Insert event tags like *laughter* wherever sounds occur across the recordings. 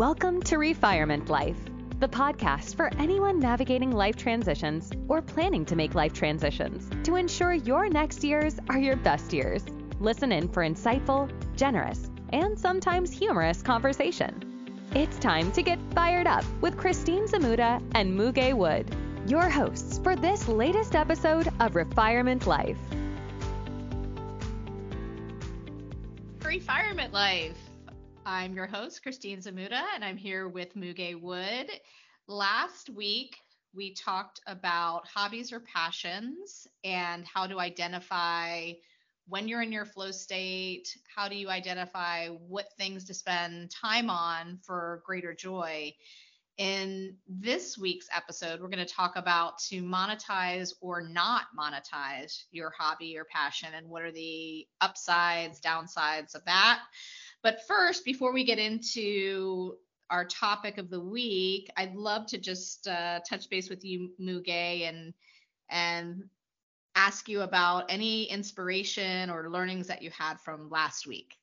Welcome to Refirement Life, the podcast for anyone navigating life transitions or planning to make life transitions to ensure your next years are your best years. Listen in for insightful, generous, and sometimes humorous conversation. It's time to get fired up with Christine Zamuda and Muge Wood, your hosts for this latest episode of Refirement Life. Refirement Life. I'm your host, Christine Zamuda, and I'm here with Muge Wood. Last week, we talked about hobbies or passions and how to identify when you're in your flow state. How do you identify what things to spend time on for greater joy? In this week's episode, we're going to talk about to monetize or not monetize your hobby or passion and what are the upsides, downsides of that. But first, before we get into our topic of the week, I'd love to just uh, touch base with you, Muge, and and ask you about any inspiration or learnings that you had from last week.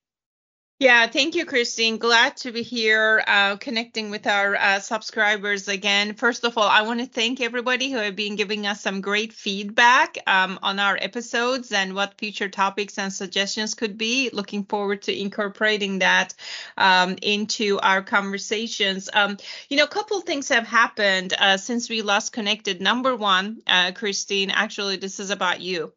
Yeah, thank you, Christine. Glad to be here uh, connecting with our uh, subscribers again. First of all, I want to thank everybody who have been giving us some great feedback um, on our episodes and what future topics and suggestions could be. Looking forward to incorporating that um, into our conversations. Um, you know, a couple things have happened uh, since we last connected. Number one, uh, Christine, actually, this is about you.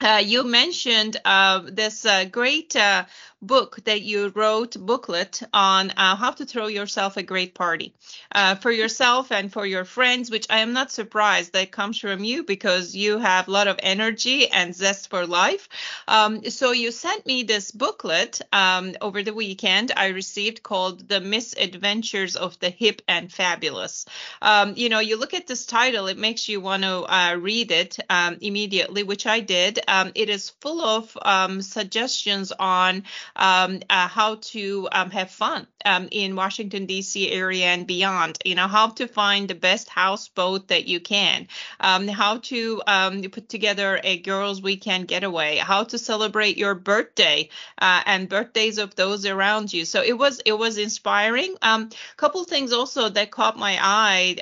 Uh, you mentioned uh, this uh, great uh, book that you wrote booklet on uh, how to throw yourself a great party uh, for yourself and for your friends which i am not surprised that comes from you because you have a lot of energy and zest for life. Um, so you sent me this booklet um, over the weekend i received called the misadventures of the hip and fabulous. Um, you know you look at this title it makes you want to uh, read it um, immediately which i did. Um, it is full of um, suggestions on um, uh, how to um, have fun um, in Washington D.C. area and beyond. You know how to find the best houseboat that you can, um, how to um, put together a girls' weekend getaway, how to celebrate your birthday uh, and birthdays of those around you. So it was it was inspiring. A um, couple things also that caught my eye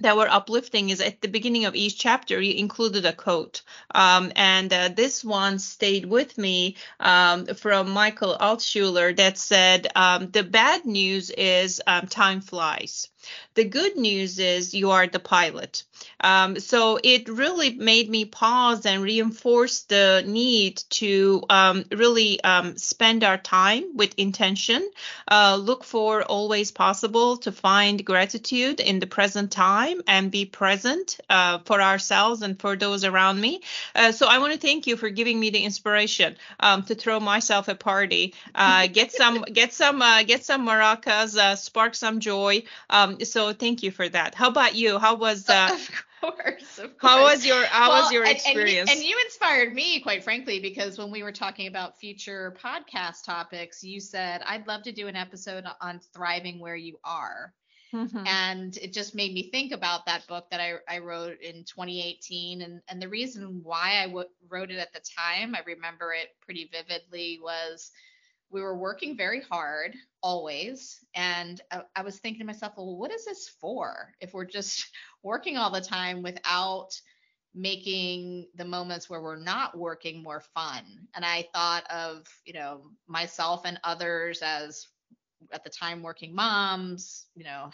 that were uplifting is at the beginning of each chapter you included a quote. Um, and uh, this one stayed with me um, from michael altshuler that said um, the bad news is um, time flies the good news is you are the pilot. Um, so it really made me pause and reinforce the need to um, really um, spend our time with intention, uh, look for always possible to find gratitude in the present time and be present uh, for ourselves and for those around me. Uh, so I want to thank you for giving me the inspiration um, to throw myself a party, uh, get some, get some, uh, get some maracas, uh, spark some joy. Um, so thank you for that. How about you? How was *laughs* uh, of course, of course. How was your how well, was your experience? And, and, you inspired me, quite frankly, because when we were talking about future podcast topics, you said I'd love to do an episode on thriving where you are. Mm-hmm. And it just made me think about that book that I, I wrote in 2018. And, and the reason why I w- wrote it at the time, I remember it pretty vividly, was we were working very hard always and I, I, was thinking to myself well what is this for if we're just *laughs* working all the time without making the moments where we're not working more fun? And i thought of you know myself and others as at the time working moms you know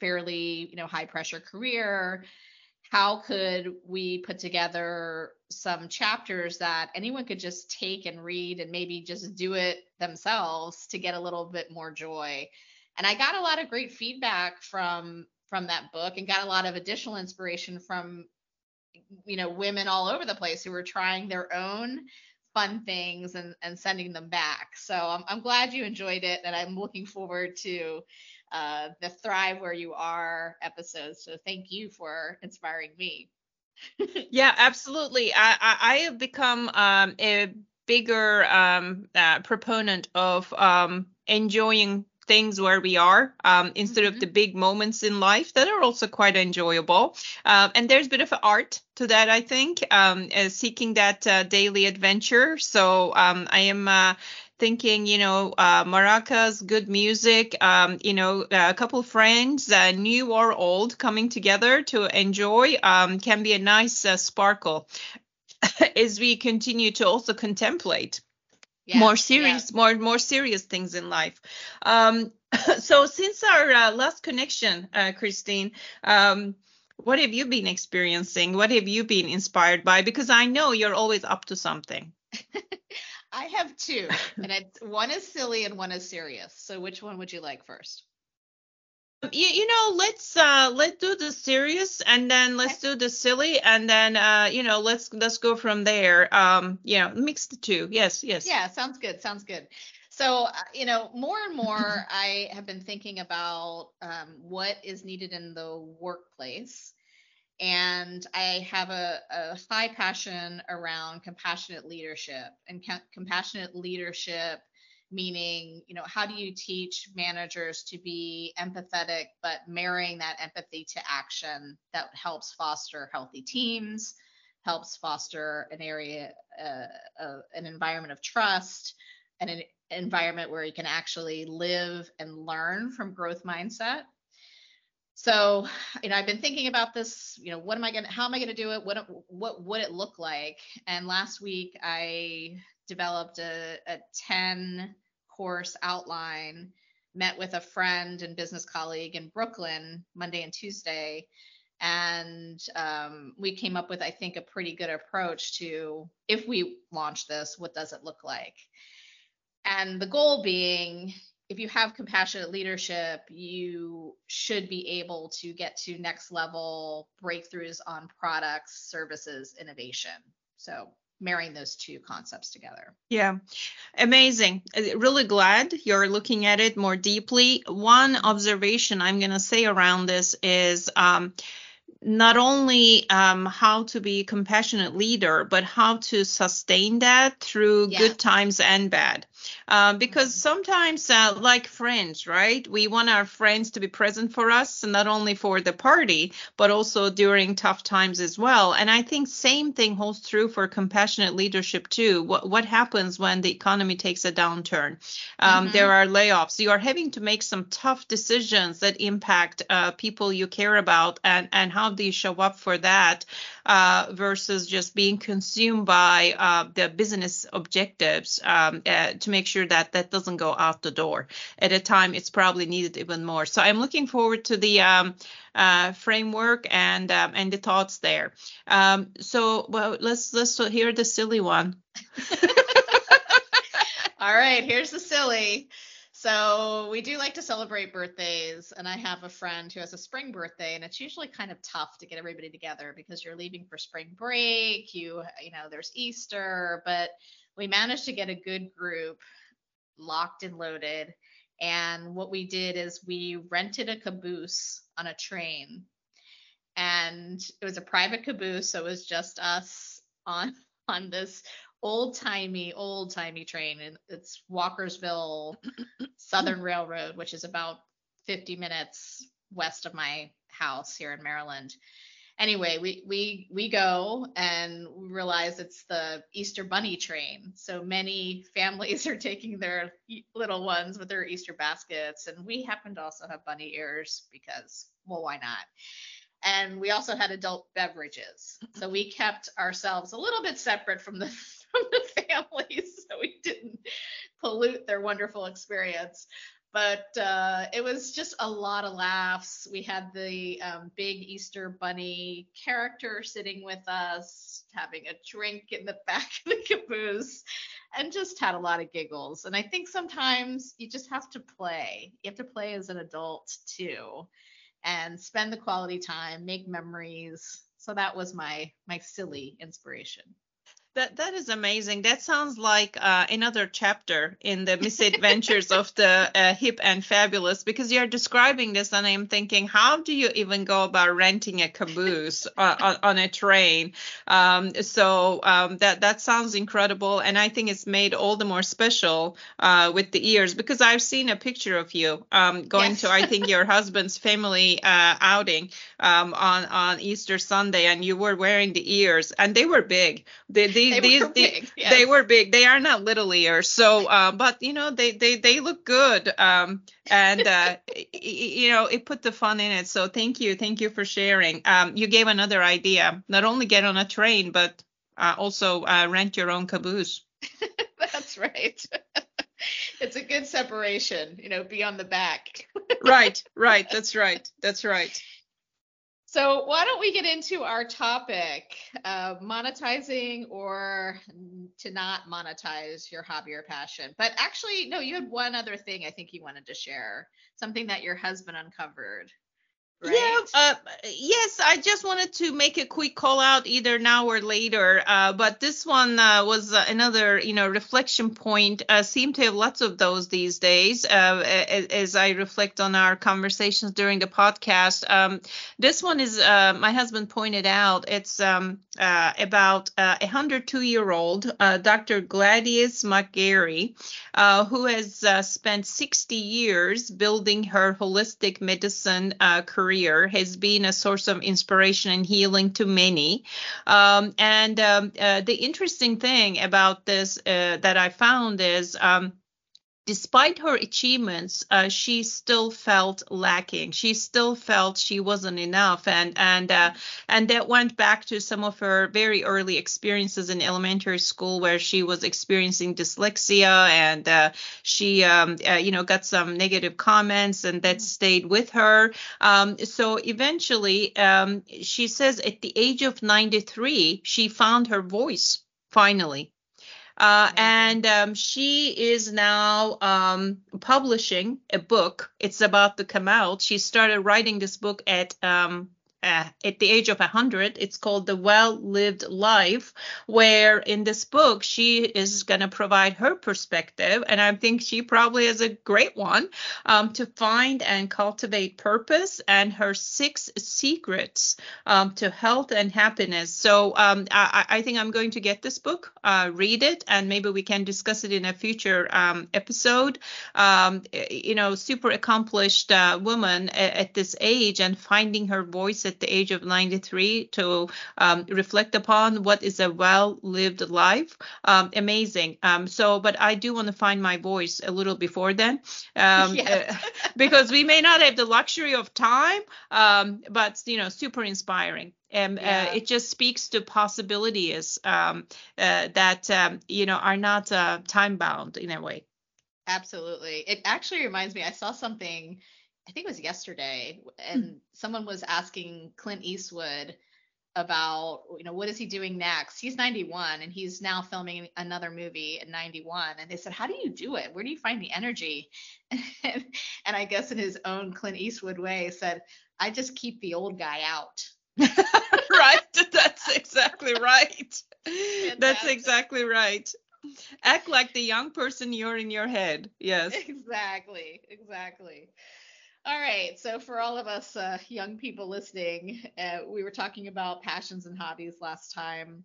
fairly you know high pressure career. How could we put together some chapters that anyone could just take and read and maybe just do it themselves to get a little bit more joy and i got a lot of great feedback from from that book and got a lot of additional inspiration from you know women all over the place who were trying their own fun things and and sending them back so i'm, I'm glad you enjoyed it and i'm looking forward to uh, the Thrive Where You Are episodes. So thank you for inspiring me. *laughs* yeah, absolutely. I, I, I have become um, a bigger um, uh, proponent of um, enjoying things where we are um, instead mm-hmm. of the big moments in life that are also quite enjoyable. Um, and there's a bit of art to that, I think, um, uh, seeking that uh, daily adventure. So um, I am uh, thinking, you know, uh, maracas, good music, um, you know, a couple friends, uh, new or old, coming together to enjoy um, can be a nice uh, sparkle *laughs* as we continue to also contemplate yeah, more serious yeah. more more serious things in life. Um, *laughs* so since our uh, last connection uh, christine um, what have you been experiencing? What have you been inspired by? Because i know you're always up to something *laughs* i have two *laughs* and it's one is silly and one is serious. So which one would you like first? You, you know let's uh let's do the serious and then let's do the silly and then uh you know let's let's go from there. Um yeah mix the two. Yes yes. Yeah sounds good sounds good. So uh, you know more and more *laughs* i have been thinking about um, what is needed in the workplace and i have a, a high passion around compassionate leadership and compassionate leadership meaning you know how do you teach managers to be empathetic but marrying that empathy to action that helps foster healthy teams helps foster an area uh, uh, an environment of trust and an environment where you can actually live and learn from growth mindset so you know i've been thinking about this you know what am i going to how am i going to do it what what would it look like and last week i developed a, a 10 course outline, met with a friend and business colleague in Brooklyn Monday and Tuesday. And um, we came up with, I think, a pretty good approach to if we launch this, what does it look like? And the goal being, if you have compassionate leadership, you should be able to get to next level breakthroughs on products, services, innovation. So marrying those two concepts together. Yeah, amazing. Uh, really glad you're looking at it more deeply. One observation I'm going to say around this is um, not only um, how to be a compassionate leader, but how to sustain that through yeah. good times and bad. Uh, because mm-hmm. sometimes, uh, like friends, right? We want our friends to be present for us, not only for the party, but also during tough times as well. And I think same thing holds true for compassionate leadership too. What what happens when the economy takes a downturn? Um, mm-hmm. There are layoffs. You are having to make some tough decisions that impact uh, people you care about, and and how do show up for that uh, versus just being consumed by uh, the business objectives um, uh, to make sure that that doesn't go out the door at a time it's probably needed even more. So I'm looking forward to the um, uh, framework and um, and the thoughts there. Um, so well, let's let's hear the silly one. *laughs* All right, here's the silly. So we do like to celebrate birthdays, and I have a friend who has a spring birthday, and it's usually kind of tough to get everybody together because you're leaving for spring break. You you know there's Easter, but we managed to get a good group locked and loaded. And what we did is we rented a caboose on a train, and it was a private caboose, so it was just us on *laughs* on this old timey, old timey train. And it's Walkersville Southern Railroad, which is about 50 minutes west of my house here in Maryland. Anyway, we we we go and realize it's the Easter Bunny train. So many families *laughs* are taking their little ones with their Easter baskets, and we happen to also have bunny ears because, well, why not? And we also had adult beverages. So we kept ourselves a little bit separate from the from the families *laughs* so we didn't pollute their wonderful experience but uh, it was just a lot of laughs. We had the um, big Easter bunny character sitting with us, having a drink in the *laughs* back of the caboose, and just had a lot of giggles. And I think sometimes you just have to play. You have to play as an adult too, and spend the quality time, make memories. So that was my my silly inspiration. That that is amazing. That sounds like uh, another chapter in the misadventures of the uh, hip and fabulous because you're describing this, and I'm thinking, how do you even go about renting a caboose uh, on, on, a train? Um, so um, that that sounds incredible, and I think it's made all the more special uh, with the ears because I've seen a picture of you um, going yes. to I think your husband's family uh, outing um, on on Easter Sunday, and you were wearing the ears, and they were big. They, they these they these were big. Yes. they were big. They are not little ears. So, uh, but you know, they they they look good. Um, and uh, you know, it put the fun in it. So thank you, thank you for sharing. Um, you gave another idea. Not only get on a train, but uh, also uh, rent your own caboose. *laughs* That's right. *laughs* it's a good separation, you know, be on the back. right, right. That's right. That's right. So why don't we get into our topic, uh, monetizing or to not monetize your hobby or passion? But actually, no, you had one other thing I think you wanted to share, something that your husband uncovered. Right? Yeah, uh, yes, I just wanted to make a quick call out either now or later. Uh, but this one uh, was uh, another, you know, reflection point. Uh, seem to have lots of those these days uh, as I reflect on our conversations during the podcast. Um, this one is, my husband pointed out, it's um, about a 102 year old Dr. Gladys McGarey, who has spent 60 years building her holistic medicine career career has been a source of inspiration and healing to many. Um, and um, uh, the interesting thing about this uh, that I found is um, despite her achievements, uh, she still felt lacking. She still felt she wasn't enough, and and uh, and that went back to some of her very early experiences in elementary school, where she was experiencing dyslexia, and uh, she um, uh, you know got some negative comments, and that stayed with her. Um, so eventually, um, she says at the age of 93, she found her voice finally uh, and um, she is now um, publishing a book. It's about to come out. She started writing this book at um, uh, at the age of 100. It's called The Well Lived Life, where in this book, she is going to provide her perspective. And I think she probably is a great one um, to find and cultivate purpose and her six secrets um, to health and happiness. So um, I, I, think I'm going to get this book, uh, read it, and maybe we can discuss it in a future um, episode. Um, you know, super accomplished uh, woman at, at this age and finding her voice at the age of 93 to um, reflect upon what is a well lived life. Um, amazing. Um, so, but I do want to find my voice a little before then um, *laughs* yes. uh, because we may not have the luxury of time, um, but, you know, super inspiring. And uh, yeah. uh, it just speaks to possibilities um, uh, that, you know, are not uh, time bound in a way. Absolutely. It actually reminds me, I saw something I think it was yesterday, and hmm. someone was asking Clint Eastwood about, you know, what is he doing next? He's 91 and he's now filming another movie at 91. And they said, How do you do it? Where do you find the energy? and, *laughs* and I guess in his own Clint Eastwood way, said, I just keep the old guy out. *laughs* right. *laughs* That's exactly right. That's exactly right. Act like the young person you're in your head. Yes. Exactly. Exactly. All right. So, for all of us uh, young people listening, uh, we were talking about passions and hobbies last time.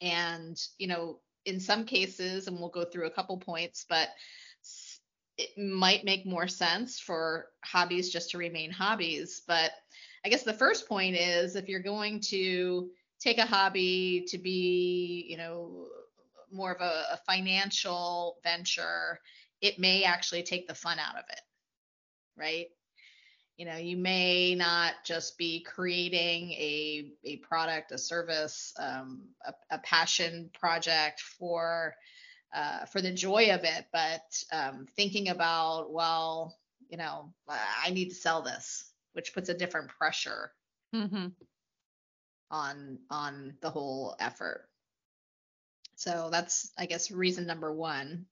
And, you know, in some cases, and we'll go through a couple points, but it might make more sense for hobbies just to remain hobbies. But I guess the first point is if you're going to take a hobby to be, you know, more of a, a financial venture, it may actually take the fun out of it right? You know, you may not just be creating a, a product, a service, um, a, a, passion project for uh, for the joy of it, but um, thinking about, well, you know, I need to sell this, which puts a different pressure mm-hmm. on on the whole effort. So that's, I guess, reason number one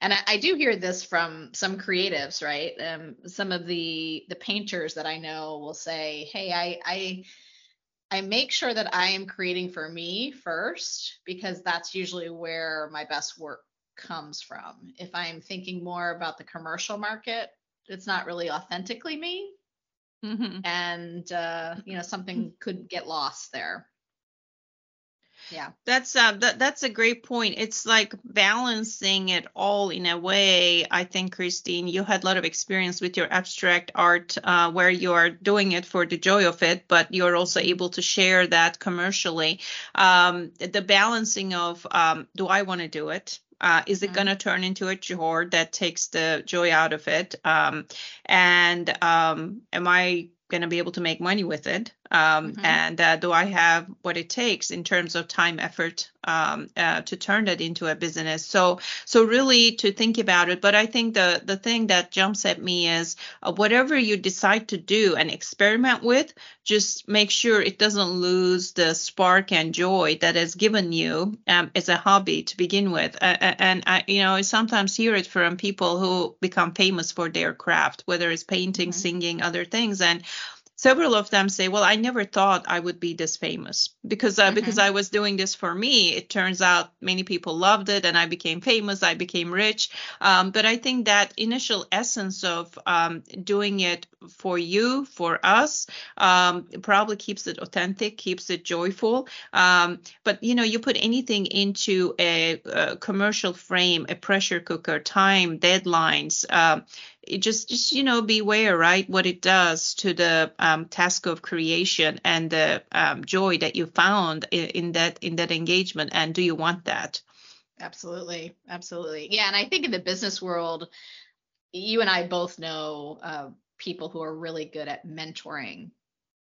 and I, I, do hear this from some creatives right? Um, some of the the painters that i know will say hey i i i make sure that i am creating for me first because that's usually where my best work comes from. If i'm thinking more about the commercial market it's not really authentically me. Mm-hmm. and uh, you know something could get lost there Yeah. That's uh that that's a great point. It's like balancing it all in a way. I think Christine, you had a lot of experience with your abstract art uh, where you are doing it for the joy of it, but you're also able to share that commercially. Um, the balancing of um, do I want to do it? Uh, is it mm-hmm. going to turn into a chore that takes the joy out of it? Um, and um, am I going to be able to make money with it? Um, mm-hmm. And uh, do I have what it takes in terms of time, effort um, uh, to turn that into a business? So, so really to think about it. But I think the the thing that jumps at me is uh, whatever you decide to do and experiment with, just make sure it doesn't lose the spark and joy that has given you um, as a hobby to begin with. and I, you know, I sometimes hear it from people who become famous for their craft, whether it's painting, mm-hmm. singing, other things, and several of them say, "Well, I never thought I would be this famous because uh, mm-hmm. because I was doing this for me. It turns out many people loved it, and I became famous. I became rich. Um, but I think that initial essence of um, doing it for you, for us, um, probably keeps it authentic, keeps it joyful. Um, but you know, you put anything into a, a, commercial frame, a pressure cooker, time, deadlines." Um, just just you know beware right what it does to the um, task of creation and the um, joy that you found in, in, that in that engagement and do you want that? Absolutely absolutely. Yeah and i think in the business world you and i both know uh, people who are really good at mentoring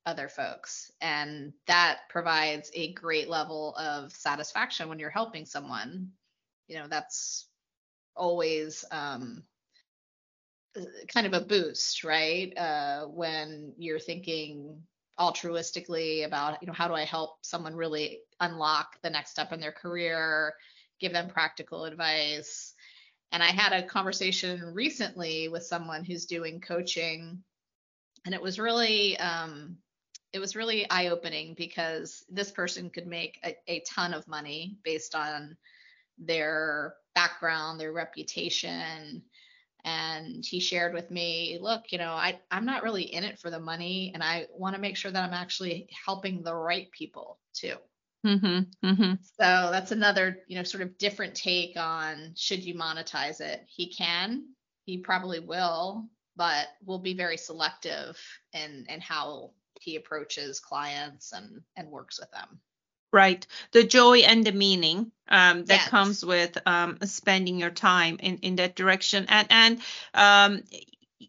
other folks and that provides a great level of satisfaction when you're helping someone. You know that's always um, kind of a boost, right? Uh, when you're thinking altruistically about, you know, how do I help someone really unlock the next step in their career, give them practical advice. And I had a conversation recently with someone who's doing coaching, and it was really, um, it was really eye opening because this person could make a, a ton of money based on their background, their reputation, and he shared with me look you know i i'm not really in it for the money and i want to make sure that i'm actually helping the right people too. Mm-hmm, mm-hmm. so that's another you know sort of different take on should you monetize it. He can he probably will but will be very selective in in how he approaches clients and and works with them right the joy and the meaning um, that yes. comes with um, spending your time in, in that direction and and um,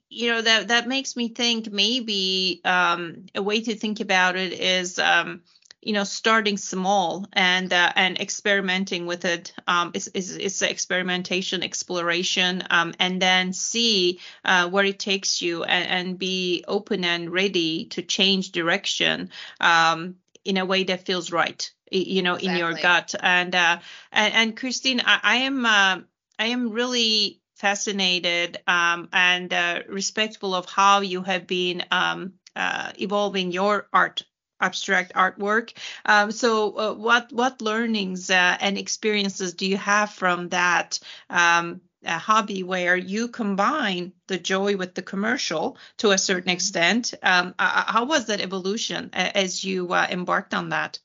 you know that that makes me think maybe um, a way to think about it is um, you know starting small and uh, and experimenting with it um, is, is, is experimentation exploration um, and then see uh, where it takes you and, and, be open and ready to change direction um, in a way that feels right you know exactly. in your gut and uh and, and christine i, I am uh, i am really fascinated um, and uh, respectful of how you have been um, uh, evolving your art abstract artwork. Um, so, uh, what what learnings uh, and experiences do you have from that um, hobby where you combine the joy with the commercial to a certain mm-hmm. extent? Um, uh, how was that evolution as you embarked on that?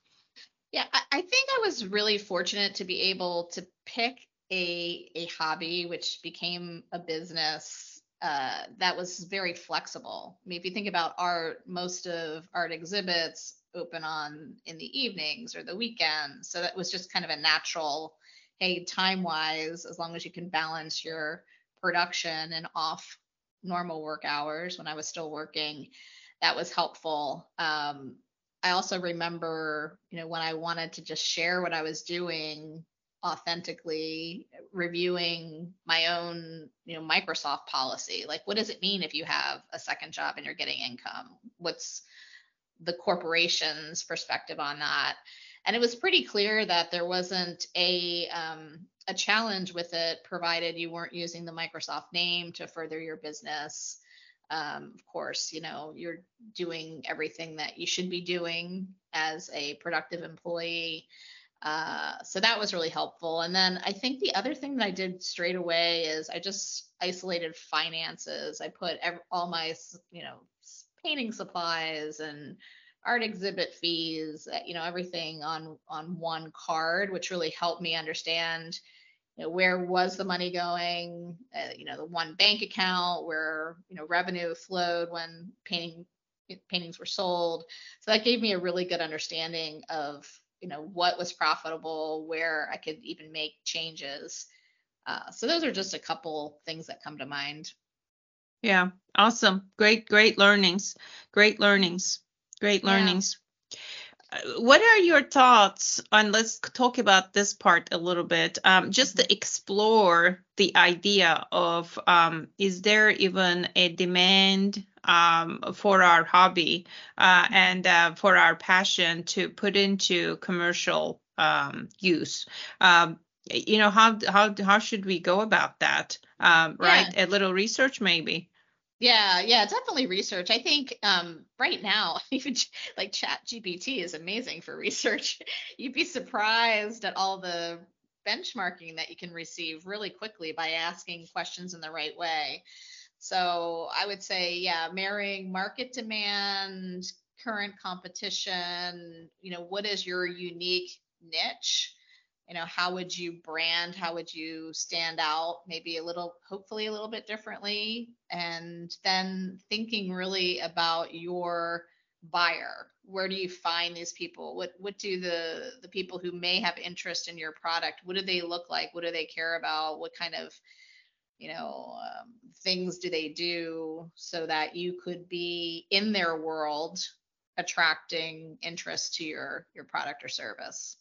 Yeah, I, I think I was really fortunate to be able to pick a a hobby which became a business uh, that was very flexible. I mean, if you think about art, most of art exhibits open on in the evenings or the weekends, so that was just kind of a natural. Hey, time wise, as long as you can balance your production and off normal work hours when I was still working, that was helpful. Um, I also remember, you know, when I wanted to just share what I was doing authentically, reviewing my own, you know, Microsoft policy. Like, what does it mean if you have a second job and you're getting income? What's the corporation's perspective on that? And it was pretty clear that there wasn't a um, a challenge with it, provided you weren't using the Microsoft name to further your business um, of course, you know, you're doing everything that you should be doing as a productive employee. Uh, so that was really helpful. And then I think the other thing that I did straight away is I just isolated finances. I put all my, you know, painting supplies and art exhibit fees, uh, you know, everything on on one card, which really helped me understand you know, where was the money going, uh, you know, the one bank account where, you know, revenue flowed when painting paintings were sold. So that gave me a really good understanding of, you know, what was profitable, where I could even make changes. Uh, so those are just a couple things that come to mind. Yeah, awesome. Great, great learnings. Great learnings. Great learnings. Uh, what are your thoughts on let's talk about this part a little bit um, just to explore the idea of um, is there even a demand um, for our hobby uh, and uh, for our passion to put into commercial um, use? Um, you know how how how should we go about that? Um, right? Yeah. a little research maybe yeah, yeah, definitely research. I think um, right now, *laughs* even like Chat GPT is amazing for research. *laughs* You'd be surprised at all the benchmarking that you can receive really quickly by asking questions in the right way. So I would say, yeah, marrying market demand, current competition, you know, what is your unique niche? You know how would you brand? How would you stand out? Maybe a little hopefully a little bit differently. And then thinking really about your buyer. Where do you find these people? What what do the the people who may have interest in your product what do they look like? What do they care about? What kind of you know um, things do they do so that you could be in their world attracting interest to your your product or service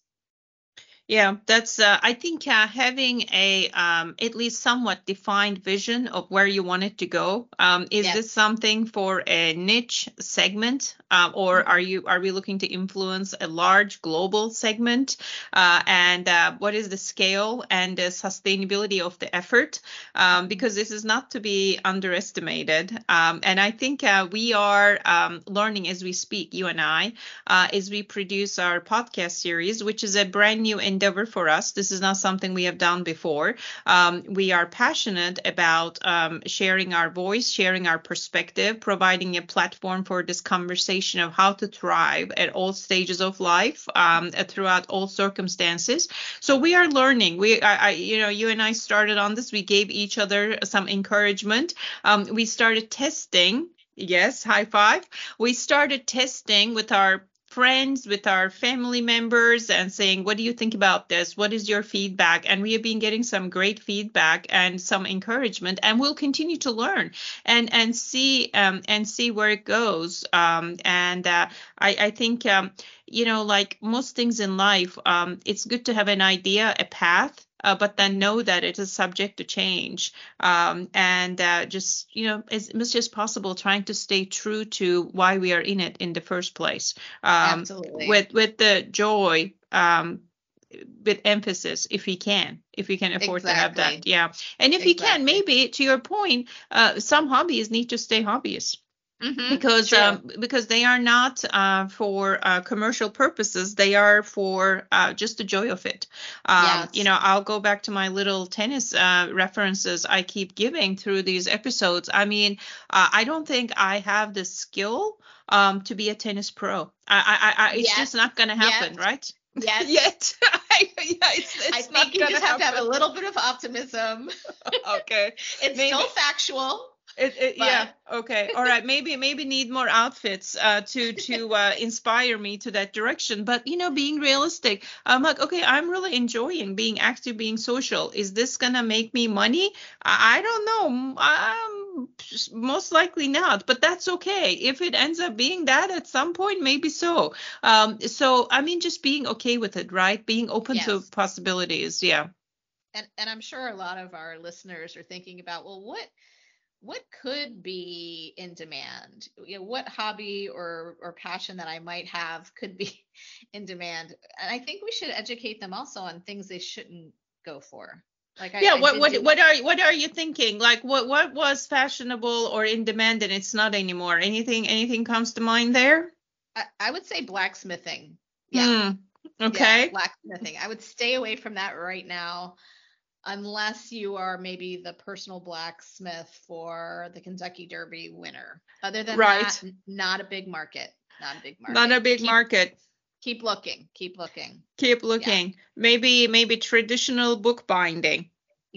yeah, that's. Uh, I think uh, having a um, at least somewhat defined vision of where you want it to go. Um, is yes. this something for a niche segment, uh, or mm-hmm. are you are we looking to influence a large global segment? Uh, and uh, what is the scale and the sustainability of the effort? Um, mm-hmm. because this is not to be underestimated. Um, and I think uh, we are um, learning as we speak, you and I, as we produce our podcast series, which is a brand new and endeavor for us. This is not something we have done before. Um, we are passionate about um, sharing our voice, sharing our perspective, providing a platform for this conversation of how to thrive at all stages of life um, throughout all circumstances. So we are learning. We, I, I, you know, you and I started on this. We gave each other some encouragement. Um, we started testing Yes, high five. We started testing with our friends, with our family members, and saying, What do you think about this? What is your feedback? And we have been getting some great feedback and some encouragement, and we'll continue to learn and and see um, and see where it goes. Um, and uh, I, I think um, you know, like most things in life, um, it's good to have an idea, a path, uh, but then know that it is subject to change um, and uh, just you know as much as possible trying to stay true to why we are in it in the first place um, Absolutely. with with the joy um, with emphasis if we can if we can afford exactly. to have that yeah and if exactly. can maybe to your point uh, some hobbies need to stay hobbyists Mm-hmm, because um, because they are not uh, for uh, commercial purposes. They are for uh, just the joy of it. Um, yes. You know, I'll go back to my little tennis uh, references I keep giving through these episodes. I mean, uh, I don't think I have the skill um, to be a tennis pro. I, I, I it's yes. just not going to happen, yes. right? Yes. *laughs* Yet. *laughs* yeah, it's, it's I think you just have to have a little bit of optimism. *laughs* okay. it's Maybe. still factual. It, it, yeah. Okay. All right. Maybe maybe need more outfits uh, to to uh, inspire me to that direction. But you know, being realistic, I'm like, okay, I'm really enjoying being active, being social. Is this gonna make me money? I, I don't know. Um, most likely not. But that's okay. If it ends up being that at some point, maybe so. Um, so I mean, just being okay with it, right? Being open yes. to possibilities. Yeah. And and I'm sure a lot of our listeners are thinking about, well, what what could be in demand? You know what hobby or or passion that i might have could be *laughs* in demand? And i think we should educate them also on things they shouldn't go for. Like yeah I, what I what what are what are you thinking? Like what what was fashionable or in demand and it's not anymore? Anything anything comes to mind there? I, I would say blacksmithing. Yeah. Mm, okay. yeah, blacksmithing. I would stay away from that right now unless you are maybe the personal blacksmith for the Kentucky Derby winner. Other than right. that, not a big market. Not a big market. Not a big keep, market. Keep looking. Keep looking. Keep looking. Yeah. Maybe maybe traditional bookbinding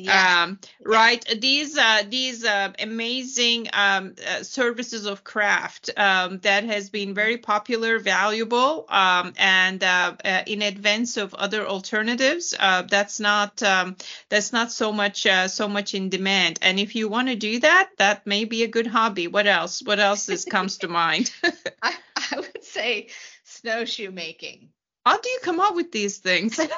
yeah. Um, right? These uh, these uh, amazing um, uh, services of craft um, that has been very popular valuable um, and uh, uh, in advance of other alternatives uh, that's not um, that's not so much so much in demand. And if you want to do that that may be a good hobby. What else? What else is, comes to mind? *laughs* I, I would say snowshoe making. How do you come up with these things *laughs*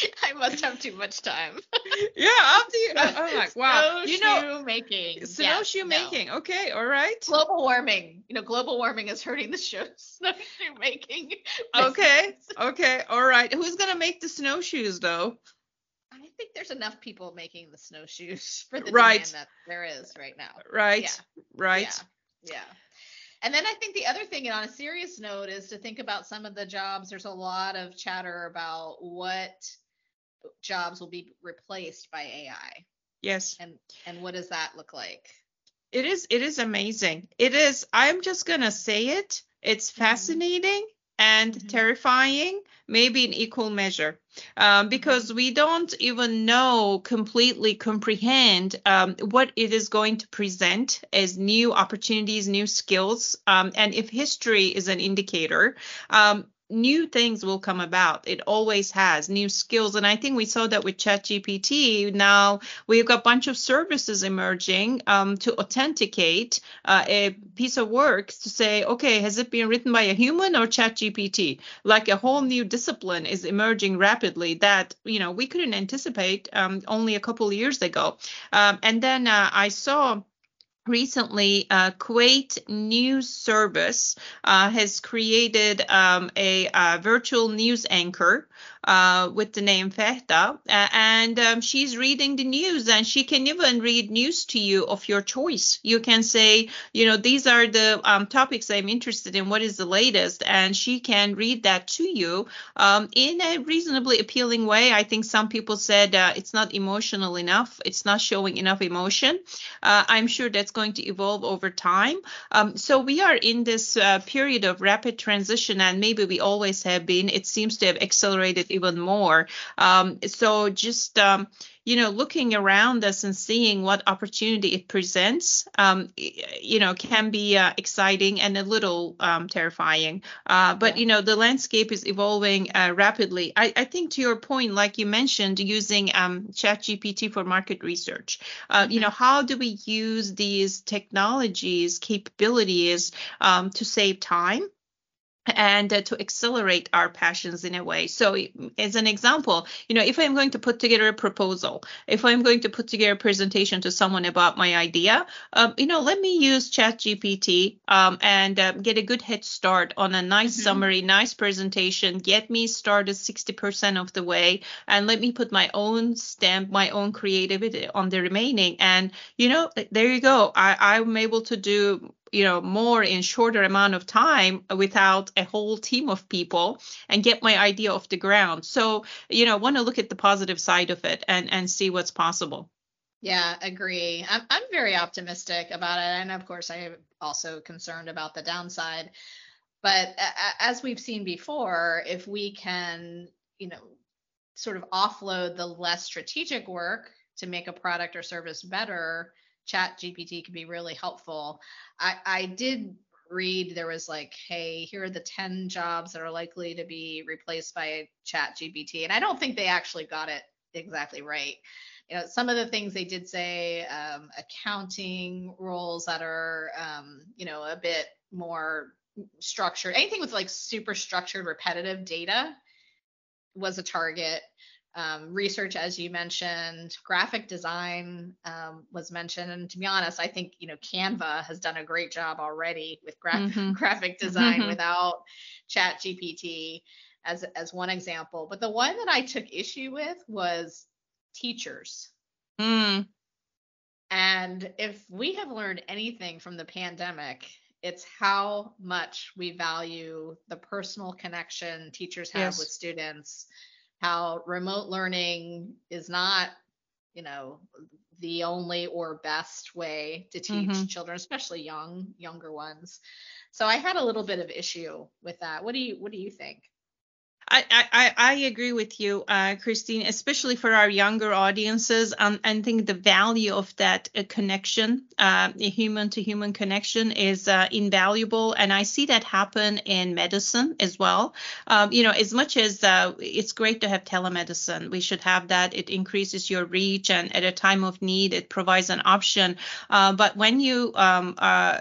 *laughs* I must have too much time. *laughs* yeah, after you, oh my, wow, you know, making, snowshoe making. No. Okay, all right. Global warming. You know, global warming is hurting the show. *laughs* Snowshoe making. Okay, okay, all right. Who's gonna make the snowshoes though? I think there's enough people making the snowshoes for the right. demand that there is right now. Right. Yeah. Right. Yeah. yeah. And then I think the other thing, and on a serious note, is to think about some of the jobs. There's a lot of chatter about what jobs will be replaced by AI. Yes. And and what does that look like? It is it is amazing. It is I'm just going to say it. It's mm-hmm. fascinating mm-hmm. and mm-hmm. terrifying, maybe in equal measure, um, because mm-hmm. we don't even know completely comprehend um, what it is going to present as new opportunities, new skills. Um, and if history is an indicator, um, new things will come about. It always has new skills. And I think we saw that with ChatGPT. Now we've got a bunch of services emerging um, to authenticate uh, a piece of work to say, okay, has it been written by a human or ChatGPT? Like a whole new discipline is emerging rapidly that, you know, we couldn't anticipate um, only a couple of years ago. Um, and then uh, I saw recently uh, kuwait news service uh, has created um, a, a, uh, virtual news anchor uh, with the name Fedha, and um, she's reading the news, and she can even read news to you of your choice. You can say, you know, these are the um, topics I'm interested in. What is the latest? And she can read that to you um, in a reasonably appealing way. I think some people said uh, it's not emotional enough. It's not showing enough emotion. Uh, I'm sure that's to evolve over time. Um, so we are in this uh, period of rapid transition, and maybe we always have been. It seems to have accelerated even more. Um, so just um, you know, looking around us and seeing what opportunity it presents, um, you know, can be uh, exciting and a little um, terrifying. Uh, but you know, the landscape is evolving uh, rapidly. I, I, think to your point, like you mentioned, using um, ChatGPT for market research. Mm-hmm. You know, how do we use these technologies, capabilities um, to save time? And uh, to accelerate our passions in a way. So, as an example, you know, if I'm going to put together a proposal, if I'm going to put together a presentation to someone about my idea, um, you know, let me use ChatGPT um, and uh, get a good head start on a nice mm-hmm. summary, nice presentation, get me started 60% of the way, and let me put my own stamp, my own creativity on the remaining. And, you know, there you go. I, I'm able to do you know more in shorter amount of time without a whole team of people and get my idea off the ground. So you know want to look at the positive side of it and and see what's possible. Yeah agree. I'm, I'm very optimistic about it and of course i'm also concerned about the downside. But as we've seen before if we can you know sort of offload the less strategic work to make a product or service better chat gpt can be really helpful. I i did read there was like hey here are the 10 jobs that are likely to be replaced by chat gpt and i don't think they actually got it exactly right. You know some of the things they did say um, accounting roles that are um, you know a bit more structured anything with like super structured repetitive data was a target um, research, as you mentioned, graphic design um, was mentioned, and to be honest, I think you know Canva has done a great job already with gra- mm-hmm. *laughs* graphic design mm-hmm. without Chat GPT as as one example. But the one that I took issue with was teachers. Mm. And if we have learned anything from the pandemic, it's how much we value the personal connection teachers have yes. with students how remote learning is not, you know, the only or best way to teach mm-hmm. children, especially young, younger ones. So I had a little bit of issue with that. What do you what do you think? I, I, I agree with you, uh, Christine, especially for our younger audiences. Um, I think the value of that uh, connection, uh, human to human connection, is uh, invaluable. And I see that happen in medicine as well. Um, you know, as much as uh, it's great to have telemedicine, we should have that. It increases your reach, and at a time of need, it provides an option. Uh, but when you um,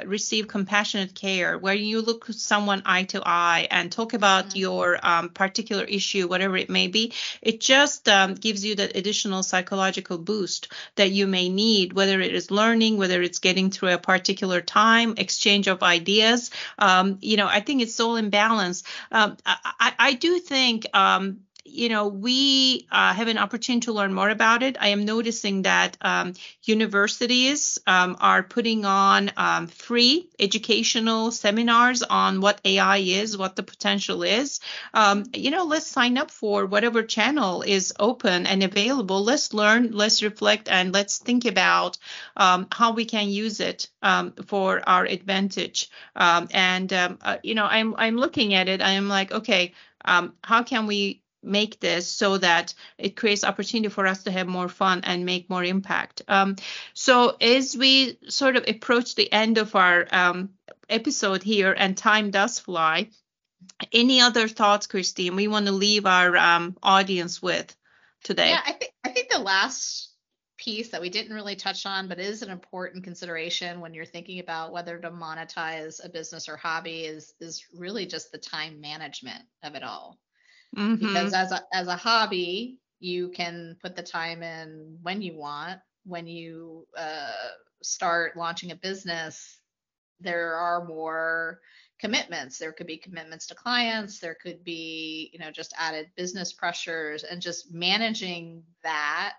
receive compassionate care, where you look someone eye to eye and talk about mm-hmm. your um, particular issue, whatever it may be, it just um, gives you that additional psychological boost that you may need, whether it is learning, whether it's getting through a particular time, exchange of ideas. Um, you know, I think it's all in balance. Um, I, I, do think um, you know, we uh, have an opportunity to learn more about it. I am noticing that um, universities um, are putting on um, free educational seminars on what AI is, what the potential is. Um, you know, let's sign up for whatever channel is open and available. Let's learn, let's reflect, and let's think about um, how we can use it um, for our advantage. and uh, you know, I'm I'm looking at it. I am like, okay, how can we make this so that it creates opportunity for us to have more fun and make more impact. Um, so as we sort of approach the end of our um, episode here, and time does fly, any other thoughts, Christine? We want to leave our um, audience with today. Yeah, I think I think the last piece that we didn't really touch on, but is an important consideration when you're thinking about whether to monetize a business or hobby is is really just the time management of it all. Mm-hmm. Because as a as a hobby, you can put the time in when you want. When you uh, start launching a business, there are more commitments. There could be commitments to clients. There could be, you know, just added business pressures and just managing that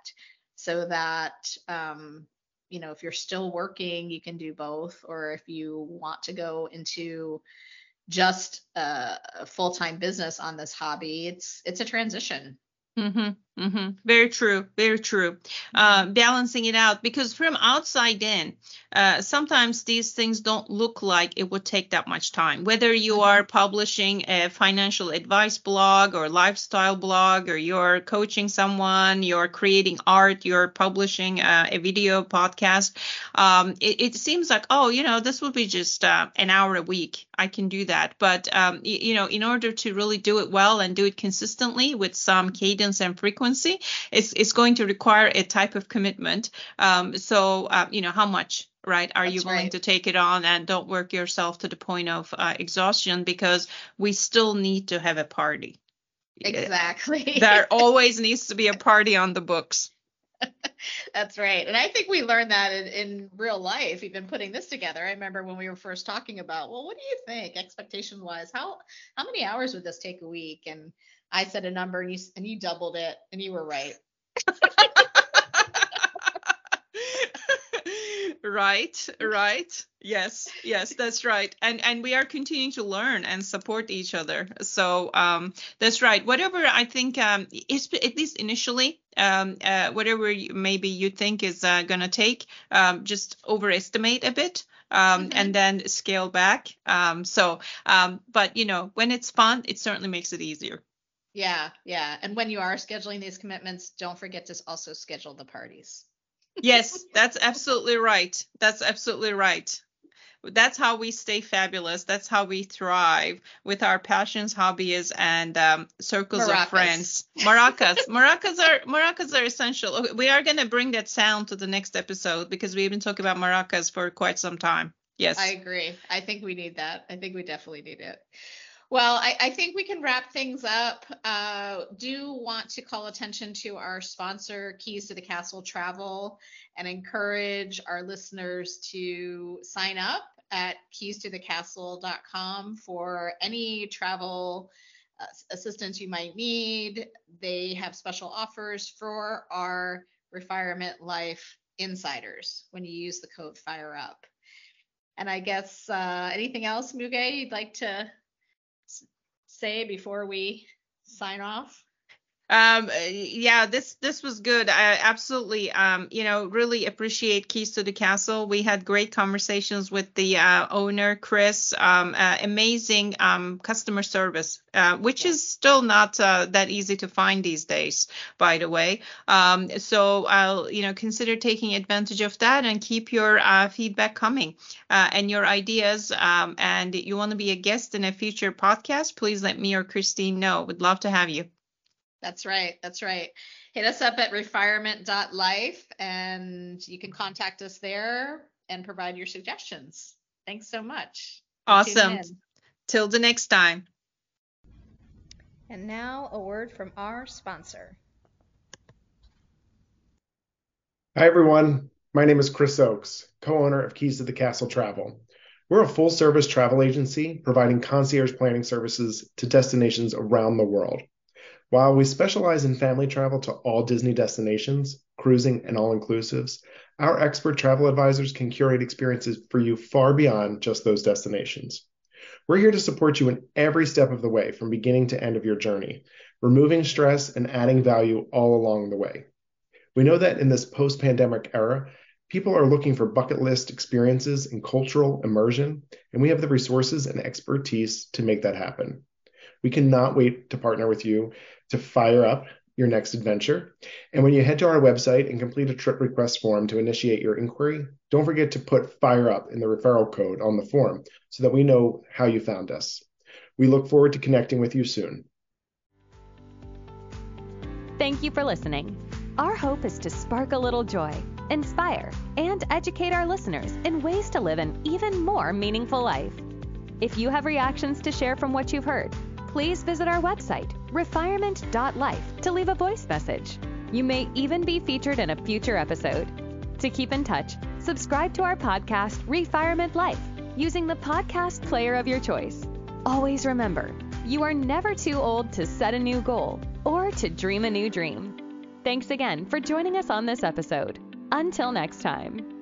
so that, um, you know, if you're still working, you can do both. Or if you want to go into just a, full-time business on this hobby it's it's a transition mm-hmm. Mm-hmm. Very true. Very true. Uh, balancing it out because from outside in, uh, sometimes these things don't look like it would take that much time. Whether you mm-hmm. are publishing a financial advice blog or lifestyle blog, or you're coaching someone, you're creating art, you're publishing uh, a video podcast, um, it, it, seems like, oh, you know, this will be just uh, an hour a week. I can do that. But, um, you, you know, in order to really do it well and do it consistently with some cadence and frequency, frequency, it's, it's going to require a type of commitment. Um, so, uh, you know, how much right are That's you willing right. to take it on and don't work yourself to the point of uh, exhaustion because we still need to have a party exactly *laughs* there always needs to be a party on the books *laughs* That's right. And I think we learned that in, in real life, even putting this together. I remember when we were first talking about, well, what do you think expectation wise? How how many hours would this take a week? And I said a number and you and you doubled it and you were right. *laughs* right right yes yes that's right and and we are continuing to learn and support each other so um that's right whatever i think um is at least initially um uh, whatever you, maybe you think is uh, gonna take um just overestimate a bit um, mm-hmm. and then scale back. Um, so, um, but you know, when it's fun, it certainly makes it easier. Yeah, yeah. And when you are scheduling these commitments, don't forget to also schedule the parties. yes, that's absolutely right. That's absolutely right. That's how we stay fabulous. That's how we thrive with our passions, hobbies, and um, circles maracas. of friends. Maracas, maracas are maracas are essential. We are going to bring that sound to the next episode because we've been talking about maracas for quite some time. Yes, I agree. I think we need that. I think we definitely need it. Well, I, I, think we can wrap things up. Uh, do want to call attention to our sponsor, Keys to the Castle Travel, and encourage our listeners to sign up at keystothecastle.com for any travel uh, assistance you might need. They have special offers for our Refirement Life insiders when you use the code FIREUP. And I guess uh, anything else, Muge, you'd like to say before we sign off? Um, yeah, this this was good. I absolutely, um, you know, really appreciate Keys to the Castle. We had great conversations with the uh, owner, Chris. Um, uh, amazing um, customer service, uh, which is still not uh, that easy to find these days, by the way. Um, so I'll, you know, consider taking advantage of that and keep your uh, feedback coming uh, and your ideas. Um, and you want to be a guest in a future podcast, please let me or Christine know. Would love to have you. That's right. That's right. Hit us up at refirement.life and you can contact us there and provide your suggestions. Thanks so much. Awesome. Till the next time. And now a word from our sponsor. Hi, everyone. My name is Chris Oakes, co owner of Keys to the Castle Travel. We're a full service travel agency providing concierge planning services to destinations around the world. While we specialize in family travel to all Disney destinations, cruising, and all inclusives, our expert travel advisors can curate experiences for you far beyond just those destinations. We're here to support you in every step of the way from beginning to end of your journey, removing stress and adding value all along the way. We know that in this post pandemic era, people are looking for bucket list experiences and cultural immersion, and we have the resources and expertise to make that happen. We cannot wait to partner with you to fire up your next adventure. And when you head to our website and complete a trip request form to initiate your inquiry, don't forget to put fire up in the referral code on the form so that we know how you found us. We look forward to connecting with you soon. Thank you for listening. Our hope is to spark a little joy, inspire, and educate our listeners in ways to live an even more meaningful life. If you have reactions to share from what you've heard, please visit our website, refirement.life, to leave a voice message. You may even be featured in a future episode. To keep in touch, subscribe to our podcast, Refirement Life, using the podcast player of your choice. Always remember, you are never too old to set a new goal or to dream a new dream. Thanks again for joining us on this episode. Until next time.